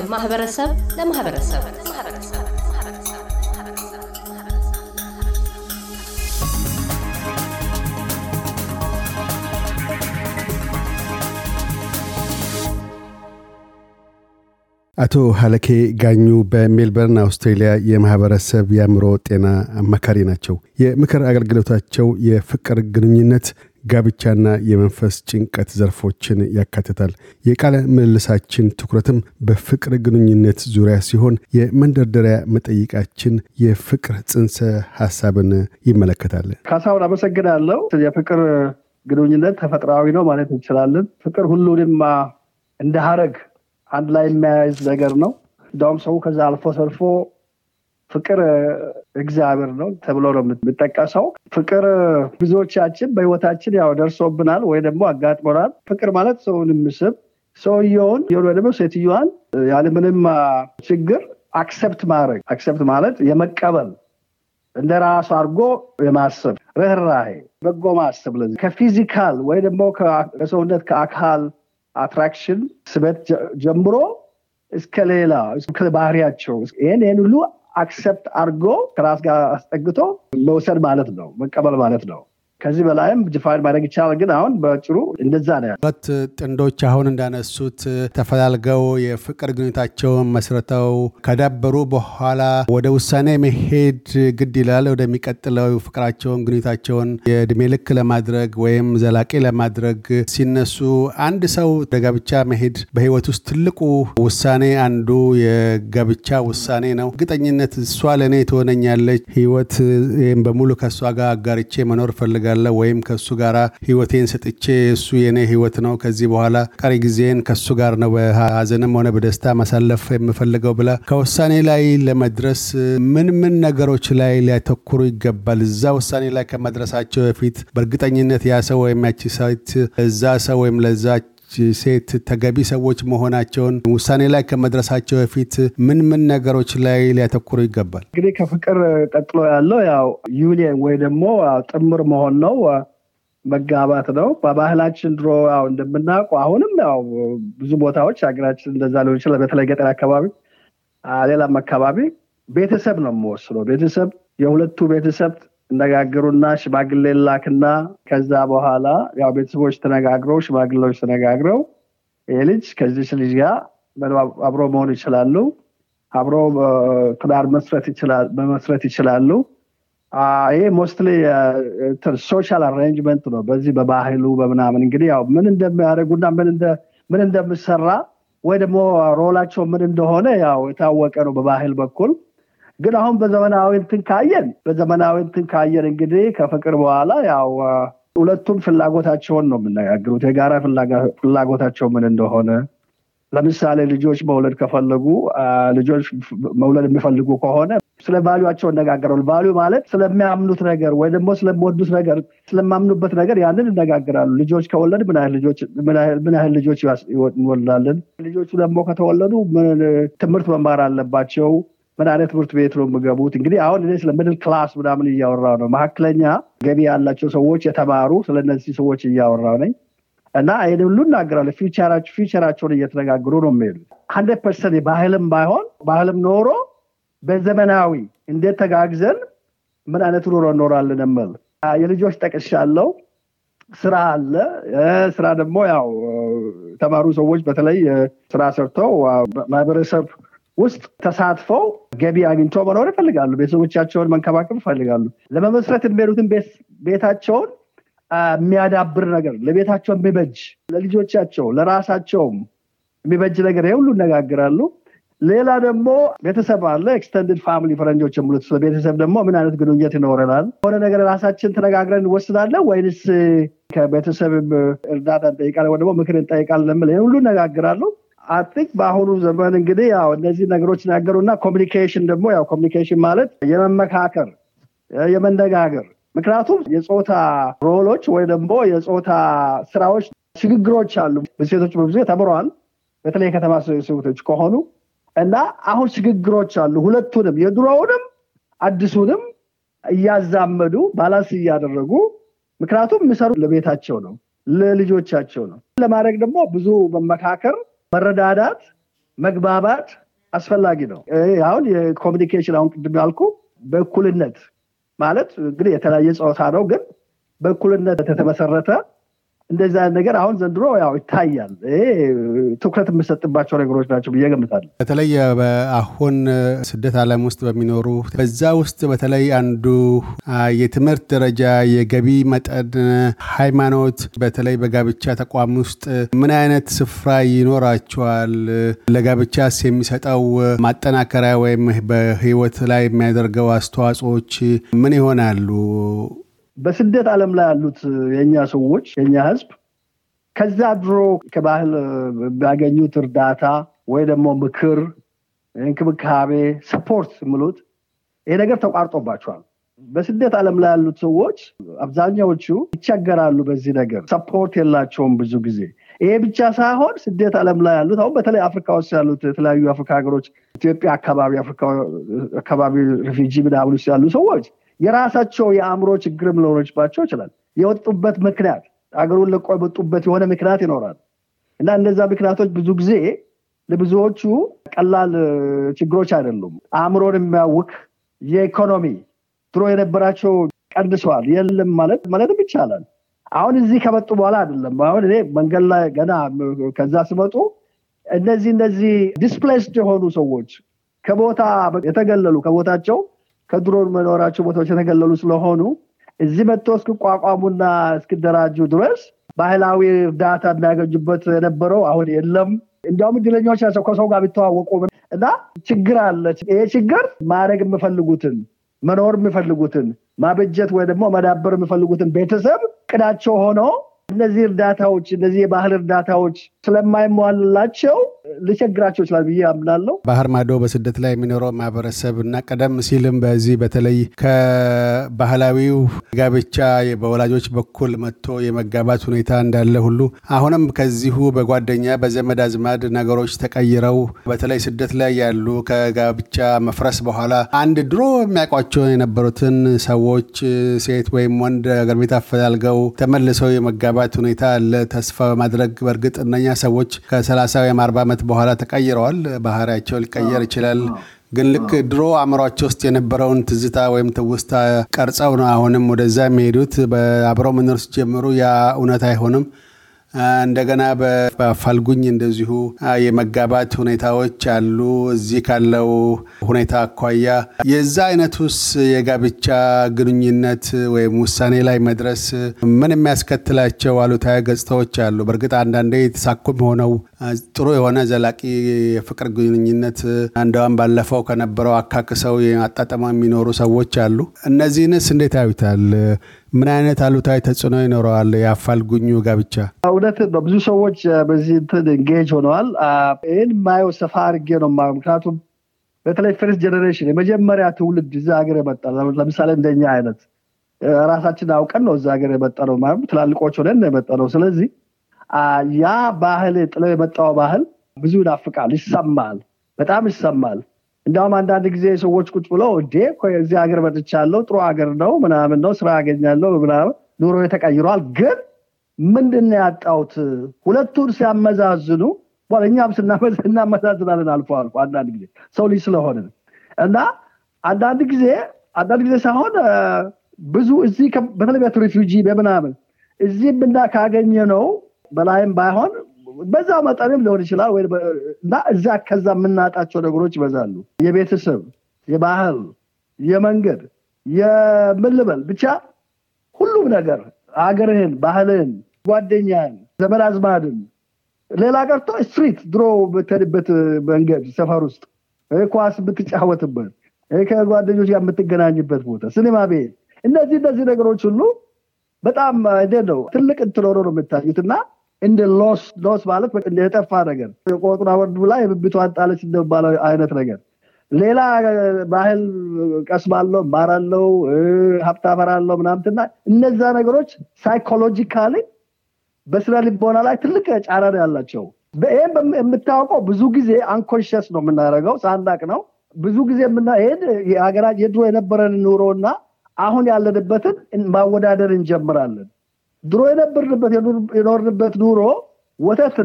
ከማህበረሰብ ለማህበረሰብ አቶ ሀለኬ ጋኙ በሜልበርን አውስትሬሊያ የማህበረሰብ የአእምሮ ጤና አማካሪ ናቸው። የምክር አገልግሎታቸው የፍቅር ግንኙነት፣ ጋብቻና የመንፈስ ጭንቀት ዘርፎችን ያካትታል። የቃለ ምልልሳችን ትኩረትም በፍቅር ግንኙነት ዙሪያ ሲሆን የመንደርደሪያ መጠይቃችን የፍቅር ጽንሰ ሀሳብን ይመለከታል። ካሳሁን አመሰግናለሁ። የፍቅር ግንኙነት ተፈጥሯዊ ነው ማለት እንችላለን። ፍቅር ሁሉንም እንደ ሀረግ አንድ ላይ የሚያያዝ ነገር ነው። እንደውም ሰው ከዛ አልፎ ተርፎ ፍቅር እግዚአብሔር ነው ተብሎ ነው የሚጠቀሰው። ፍቅር ብዙዎቻችን በህይወታችን ያው ደርሶብናል ወይ ደግሞ አጋጥሞናል። ፍቅር ማለት ሰውን የሚስብ ሰውየውን ወይ ደግሞ ሴትዮዋን ያለምንም ችግር accept ማድረግ accept ማለት የመቀበል እንደ ራሱ አድርጎ የማሰብ ርኅራሄ፣ በጎ ማሰብ ለዚህ ከ physical ወይ ደግሞ ከሰውነት ከአካል attraction ስበት ጀምሮ እስከ ሌላ ባህሪያቸው ይህን ይህን ሁሉ accept አድርጎ ከራስ ጋር አስጠግቶ መውሰድ ማለት ነው፣ መቀበል ማለት ነው። ከዚህ በላይም define ማድረግ ይቻላል። ግን አሁን በአጭሩ እንደዛ ነው። ሁለት ጥንዶች አሁን እንዳነሱት ተፈላልገው የፍቅር ግንኙነታቸውን መስርተው ከዳበሩ በኋላ ወደ ውሳኔ መሄድ ግድ ይላል። ወደሚቀጥለው ፍቅራቸውን ግንኙነታቸውን የእድሜ ልክ ለማድረግ ወይም ዘላቂ ለማድረግ ሲነሱ አንድ ሰው ወደ ጋብቻ መሄድ በህይወት ውስጥ ትልቁ ውሳኔ አንዱ የጋብቻ ውሳኔ ነው። እርግጠኝነት እሷ ለእኔ ትሆነኛለች፣ ህይወት በሙሉ ከእሷ ጋር አጋርቼ መኖር ፈልጋለሁ ወይም ከእሱ ጋር ህይወቴን ሰጥቼ እሱ የኔ ህይወት ነው፣ ከዚህ በኋላ ቀሪ ጊዜን ከእሱ ጋር ነው በሀዘንም ሆነ በደስታ ማሳለፍ የምፈልገው ብላ ከውሳኔ ላይ ለመድረስ ምን ምን ነገሮች ላይ ሊያተኩሩ ይገባል? እዛ ውሳኔ ላይ ከመድረሳቸው በፊት በእርግጠኝነት ያ ሰው ወይም ያቺ ሴት እዛ ሰው ወይም ለዛ ሴት ተገቢ ሰዎች መሆናቸውን ውሳኔ ላይ ከመድረሳቸው በፊት ምን ምን ነገሮች ላይ ሊያተኩሩ ይገባል? እንግዲህ ከፍቅር ቀጥሎ ያለው ያው ዩኒየን ወይ ደግሞ ጥምር መሆን ነው፣ መጋባት ነው። በባህላችን ድሮ ያው እንደምናውቀው አሁንም ያው ብዙ ቦታዎች ሀገራችን እንደዛ ሊሆን ይችላል። በተለይ ገጠር አካባቢ፣ ሌላም አካባቢ ቤተሰብ ነው የምወስነው። ቤተሰብ የሁለቱ ቤተሰብ እነጋገሩና ሽማግሌ ላክና ከዛ በኋላ ያው ቤተሰቦች ተነጋግረው ሽማግሌዎች ተነጋግረው ይህ ልጅ ከዚች ልጅ ጋር አብሮ መሆን ይችላሉ፣ አብሮ ትዳር መመስረት ይችላሉ። ይሄ mostly social arrangement ነው። በዚህ በባህሉ በምናምን እንግዲህ ያው ምን እንደሚያደርጉና ምን እንደምሰራ ወይ ደግሞ role ኣቸው ምን እንደሆነ ያው የታወቀ ነው በባህል በኩል ግን አሁን በዘመናዊ እንትን ካየን በዘመናዊ እንትን ካየን እንግዲህ ከፍቅር በኋላ ያው ሁለቱም ፍላጎታቸውን ነው የምነጋግሩት። የጋራ ፍላጎታቸው ምን እንደሆነ ለምሳሌ ልጆች መውለድ ከፈለጉ ልጆች መውለድ የሚፈልጉ ከሆነ ስለ value ኣቸው እነጋገራሉ። value ማለት ስለሚያምኑት ነገር ወይ ደግሞ ስለሚወዱት ነገር ስለሚያምኑበት ነገር ያንን እነጋገራሉ። ልጆች ከወለድ ምን ያህል ልጆች እንወልዳለን? ልጆቹ ደግሞ ከተወለዱ ትምህርት መማር አለባቸው ምን አይነት ትምህርት ቤት ነው የምገቡት? እንግዲህ አሁን እኔ ስለ middle class ምናምን እያወራው ነው። መካከለኛ ገቢ ያላቸው ሰዎች የተማሩ ስለነዚህ ሰዎች እያወራው ነኝ እና ይህን ሁሉ እናገራለሁ። future ኣቸውን እየተነጋገሩ ነው የሚሄዱት። hundred percent ባህልም ባይሆን ባህልም ኖሮ በዘመናዊ እንዴት ተጋግዘን ምን አይነት ኑሮ እኖራለን የምል የልጆች ጠቅሻለሁ። ስራ አለ። ስራ ደግሞ ያው የተማሩ ሰዎች በተለይ ስራ ሰርተው ማህበረሰብ ውስጥ ተሳትፈው ገቢ አግኝቶ መኖር ይፈልጋሉ። ቤተሰቦቻቸውን መንከባከብ ይፈልጋሉ። ለመመስረት የሚሄዱትን ቤታቸውን የሚያዳብር ነገር ለቤታቸው የሚበጅ ለልጆቻቸው ለራሳቸውም የሚበጅ ነገር ሁሉ እነጋግራሉ። ሌላ ደግሞ ቤተሰብ አለ። extended family ፈረንጆች የሚሉት ስለ ቤተሰብ ደግሞ ምን አይነት ግንኙነት ይኖረናል? የሆነ ነገር ራሳችን ተነጋግረን እንወስዳለን ወይንስ ከቤተሰብ እርዳታ እንጠይቃለን ወይ ደግሞ ምክር እንጠይቃለን? ይህን ሁሉ እነጋግራሉ። I think በአሁኑ ዘመን እንግዲህ ያው እነዚህ ነገሮች ናገሩና communication ደግሞ ያው communication ማለት የመመካከር የመነጋገር ምክንያቱም የፆታ role ኦች ወይ ደግሞ የፆታ ስራዎች ሽግግሮች አሉ። ሴቶች በብዙ ተምረዋል። በተለይ የከተማ ሴቶች ከሆኑ እና አሁን ሽግግሮች አሉ። ሁለቱንም የድሮውንም አዲሱንም እያዛመዱ balance እያደረጉ ምክንያቱም የሚሰሩ ለቤታቸው ነው፣ ለልጆቻቸው ነው። ለማድረግ ደግሞ ብዙ መመካከር፣ መረዳዳት፣ መግባባት አስፈላጊ ነው። አሁን የኮሚኒኬሽን አሁን ቅድም ያልኩ በእኩልነት ማለት እንግዲህ የተለያየ ፆታ ነው፣ ግን በእኩልነት የተመሰረተ አይነት ነገር አሁን ዘንድሮ ያው ይታያል። ትኩረት የምሰጥባቸው ነገሮች ናቸው ብዬ ገምታለሁ። በተለይ አሁን ስደት ዓለም ውስጥ በሚኖሩ በዛ ውስጥ በተለይ አንዱ የትምህርት ደረጃ፣ የገቢ መጠን፣ ሃይማኖት፣ በተለይ በጋብቻ ተቋም ውስጥ ምን አይነት ስፍራ ይኖራቸዋል? ለጋብቻስ የሚሰጠው ማጠናከሪያ ወይም በህይወት ላይ የሚያደርገው አስተዋጽኦች ምን ይሆናሉ? በስደት ዓለም ላይ ያሉት የእኛ ሰዎች የእኛ ህዝብ ከዛ ድሮ ከባህል የሚያገኙት እርዳታ ወይ ደግሞ ምክር፣ እንክብካቤ፣ support ምሉት ይሄ ነገር ተቋርጦባቸዋል። በስደት ዓለም ላይ ያሉት ሰዎች አብዛኛዎቹ ይቸገራሉ። በዚህ ነገር support የላቸውም ብዙ ጊዜ። ይሄ ብቻ ሳይሆን ስደት ዓለም ላይ ያሉት አሁን በተለይ አፍሪካ ውስጥ ያሉት የተለያዩ አፍሪካ ሀገሮች ኢትዮጵያ አካባቢ አፍሪካ አካባቢ refugee ምናምን ውስጥ ያሉ ሰዎች የራሳቸው የአእምሮ ችግርም ሊኖርባቸው ይችላል። የወጡበት ምክንያት አገሩን ለቆ የወጡበት የሆነ ምክንያት ይኖራል እና እነዛ ምክንያቶች ብዙ ጊዜ ለብዙዎቹ ቀላል ችግሮች አይደሉም። አእምሮን የሚያውክ የኢኮኖሚ ድሮ የነበራቸው ቀንሰዋል የለም ማለት ማለትም ይቻላል። አሁን እዚህ ከመጡ በኋላ አይደለም። አሁን እኔ መንገድ ላይ ገና ከዛ ስመጡ እነዚህ እነዚህ displaced የሆኑ ሰዎች ከቦታ የተገለሉ ከቦታቸው ከድሮ መኖራቸው ቦታዎች የተገለሉ ስለሆኑ እዚህ መጥቶ እስክቋቋሙና እስክደራጁ ድረስ ባህላዊ እርዳታ የሚያገኙበት የነበረው አሁን የለም። እንዲያውም እድለኞች ናቸው ከሰው ጋር ቢተዋወቁ እና ችግር አለ። ይሄ ችግር ማድረግ የምፈልጉትን መኖር የሚፈልጉትን ማበጀት ወይ ደግሞ መዳበር የሚፈልጉትን ቤተሰብ ቅዳቸው ሆኖ እነዚህ እርዳታዎች እነዚህ የባህል እርዳታዎች ስለማይሟላቸው ሊቸግራቸው ይችላል ብዬ አምናለሁ። ባህር ማዶ በስደት ላይ የሚኖረው ማህበረሰብ እና ቀደም ሲልም በዚህ በተለይ ከባህላዊው ጋብቻ በወላጆች በኩል መጥቶ የመጋባት ሁኔታ እንዳለ ሁሉ አሁንም ከዚሁ በጓደኛ በዘመድ አዝማድ ነገሮች ተቀይረው በተለይ ስደት ላይ ያሉ ከጋብቻ መፍረስ በኋላ አንድ ድሮ የሚያውቋቸው የነበሩትን ሰዎች ሴት ወይም ወንድ አገር ቤት አፈላልገው ተመልሰው የመጋባት ሁኔታ አለ። ተስፋ በማድረግ በእርግጥ እነኛ ሰዎች ከሰላሳ ወይም አርባ ዓመት በኋላ ተቀይረዋል። ባህሪያቸው ሊቀየር ይችላል። ግን ልክ ድሮ አእምሯቸው ውስጥ የነበረውን ትዝታ ወይም ትውስታ ቀርጸው ነው አሁንም ወደዛ የሚሄዱት። በአብረው መኖር ሲጀምሩ ያ እውነት አይሆንም። እንደገና በአፋልጉኝ እንደዚሁ የመጋባት ሁኔታዎች አሉ። እዚህ ካለው ሁኔታ አኳያ የዛ አይነቱስ የጋብቻ ግንኙነት ወይም ውሳኔ ላይ መድረስ ምን የሚያስከትላቸው አሉታዊ ገጽታዎች አሉ? በእርግጥ አንዳንዴ የተሳኩም ሆነው ጥሩ የሆነ ዘላቂ የፍቅር ግንኙነት እንደውም ባለፈው ከነበረው አካክሰው አጣጥመው የሚኖሩ ሰዎች አሉ። እነዚህንስ እንዴት ያዩታል? ምን አይነት አሉታዊ ተጽዕኖ ይኖረዋል የአፋልጉኝ ጋብቻ? እውነት ነው። ብዙ ሰዎች በዚህ እንትን engage ሆነዋል። ይህን የማየው ሰፋ አድርጌ ነው የማየው። ምክንያቱም በተለይ first generation የመጀመሪያ ትውልድ እዛ ሀገር የመጣ ለምሳሌ እንደኛ አይነት ራሳችን አውቀን ነው እዛ ሀገር የመጣ ነው። ትላልቆች ሆነን የመጣ ነው። ስለዚህ ያ ባህል ጥለው የመጣው ባህል ብዙ ይናፍቃል፣ ይሰማል፣ በጣም ይሰማል። እንዲሁም አንዳንድ ጊዜ ሰዎች ቁጭ ብለው እንዴ እዚህ ሀገር መጥቻለሁ፣ ጥሩ ሀገር ነው ምናምን ነው፣ ስራ አገኛለሁ ምናምን፣ ኑሮ ተቀይሯል። ግን ምንድን ነው ያጣሁት? ሁለቱን ሲያመዛዝኑ እኛም እናመዛዝናለን አልፎ አልፎ አንዳንድ ጊዜ ሰው ልጅ ስለሆነ እና አንዳንድ ጊዜ አንዳንድ ጊዜ ሳይሆን ብዙ እዚህ በተለይ ሪፊውጂ በምናምን እዚህ ብና ካገኘ ነው በላይም ባይሆን በዛ መጠንም ሊሆን ይችላል እና እዛ ከዛ የምናጣቸው ነገሮች ይበዛሉ። የቤተሰብ፣ የባህል፣ የመንገድ፣ የምልበል ብቻ ሁሉም ነገር ሀገርህን፣ ባህልህን፣ ጓደኛህን፣ ዘመድ አዝማድን ሌላ ቀርቶ ስትሪት ድሮ ብትሄድበት መንገድ ሰፈር ውስጥ ኳስ ብትጫወትበት ከጓደኞች ጋር የምትገናኝበት ቦታ ሲኒማ ቤት እነዚህ እነዚህ ነገሮች ሁሉ በጣም ነው ትልቅ እንትን ነው የምታዩት እና እንደ loss loss ማለት የጠፋ ነገር የቆጡን አወርድ ብላ የብብቷን ጣለች እንደተባለው አይነት ነገር። ሌላ ባህል ቀስማለው ማራለው ሀብት አፈራለው ምናምትና እነዛ ነገሮች psychologically በስነ ልቦና ላይ ትልቅ ነው ያላቸው። ይህም የምታወቀው ብዙ ጊዜ unconscious ነው የምናደርገው ሳናውቅ ነው። ብዙ ጊዜ የሀገራ የድሮ የነበረን ኑሮ እና አሁን ያለንበትን ማወዳደር እንጀምራለን ድሮ የነበርንበት የኖርንበት ኑሮ ወተት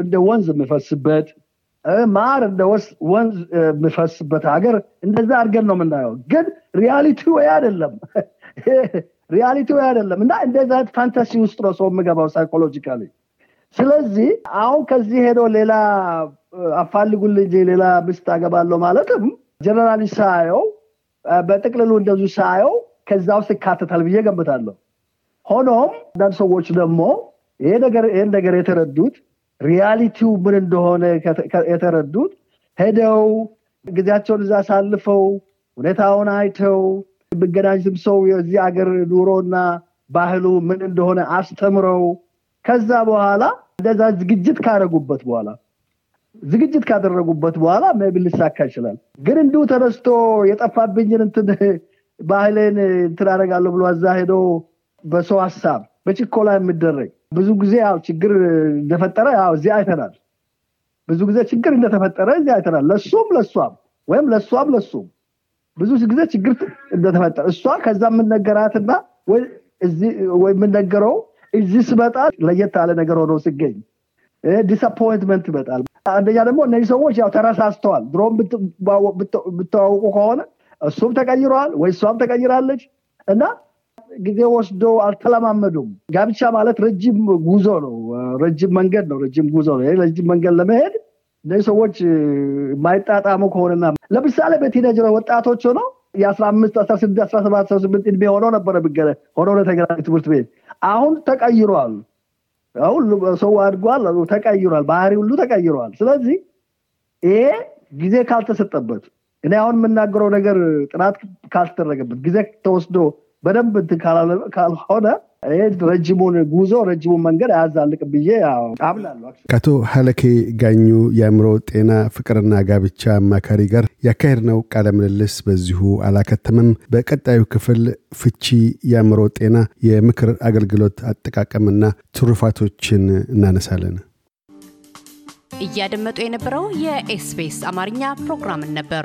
እንደ ወንዝ የሚፈስበት ማር እንደ ወንዝ የሚፈስበት ሀገር እንደዛ አድርገን ነው የምናየው። ግን reality ው አይደለም። reality ው አይደለም እና እንደዛ fantasy ውስጥ ነው ሰው የምገባው psychologically። ስለዚህ አሁን ከዚህ ሄዶ ሌላ አፋልጉልኝ ሌላ ሚስት አገባለሁ ማለትም generally ሳየው በጥቅልሉ እንደዚህ ሳየው ከዛ ውስጥ ይካተታል ብዬ ገምታለሁ ሆኖም አንዳንድ ሰዎች ደግሞ ይህን ነገር የተረዱት reality ው ምን እንደሆነ የተረዱት ሄደው ጊዜያቸውን እዛ አሳልፈው ሁኔታውን አይተው የሚገናኙትም ሰው የዚህ አገር ኑሮና ባህሉ ምን እንደሆነ አስተምረው ከዛ በኋላ እንደዛ ዝግጅት ካደረጉበት በኋላ ዝግጅት ካደረጉበት በኋላ maybe ሊሳካ ይችላል። ግን እንዲሁ ተነስቶ የጠፋብኝን እንትን ባህሌን እንትን አደርጋለሁ ብሎ እዛ ሄዶ በሰው ሀሳብ በችኮላ የሚደረግ ብዙ ጊዜ ያው ችግር እንደፈጠረ ያው እዚህ አይተናል። ብዙ ጊዜ ችግር እንደተፈጠረ እዚህ አይተናል። ለሱም ለሷም ወይም ለሷም ለሱም። ብዙ ጊዜ ችግር እንደተፈጠረ እሷ ከዛ የሚነገራትና ወይ የሚነገረው እዚህ ስትመጣ ለየት ያለ ነገር ሆኖ ሲገኝ disappointment ይመጣል። አንደኛ ደግሞ እነዚህ ሰዎች ያው ተረሳስተዋል። ድሮም ቢተዋወቁ ከሆነ እሱም ተቀይረዋል ወይ እሷም ተቀይራለች። እና ጊዜ ወስዶ አልተለማመዱም። ጋብቻ ማለት ረጅም ጉዞ ነው። ረጅም መንገድ ነው። ረጅም ጉዞ ነው። ረጅም መንገድ ለመሄድ እነዚህ ሰዎች የማይጣጣሙ ከሆነና ለምሳሌ በቲኔጀር ወጣቶች ሆነው የአስራ አምስት አስራ ስድስት አስራ ሰባት አስራ ስምንት እድሜ ሆነው ነበረ ብገለ ሆነው ለተገናኙ ትምህርት ቤት። አሁን ተቀይሯል። አሁን ሰው አድጓል ተቀይሯል ባህሪ ሁሉ ተቀይሯል። ስለዚህ ይሄ ጊዜ ካልተሰጠበት እኔ አሁን የምናገረው ነገር ጥናት ካልተደረገበት ጊዜ ተወስዶ በደንብ ካልሆነ ረጅሙን ጉዞ ረጅሙን መንገድ አያዛልቅ ብዬ አምናለሁ ከአቶ ሀለኬ ጋኙ የአእምሮ ጤና ፍቅርና ጋብቻ አማካሪ ጋር ያካሄድነው ቃለ ምልልስ በዚሁ አላከተምም በቀጣዩ ክፍል ፍቺ የአእምሮ ጤና የምክር አገልግሎት አጠቃቀምና ትሩፋቶችን እናነሳለን። እያደመጡ የነበረው የኤስቢኤስ አማርኛ ፕሮግራምን ነበር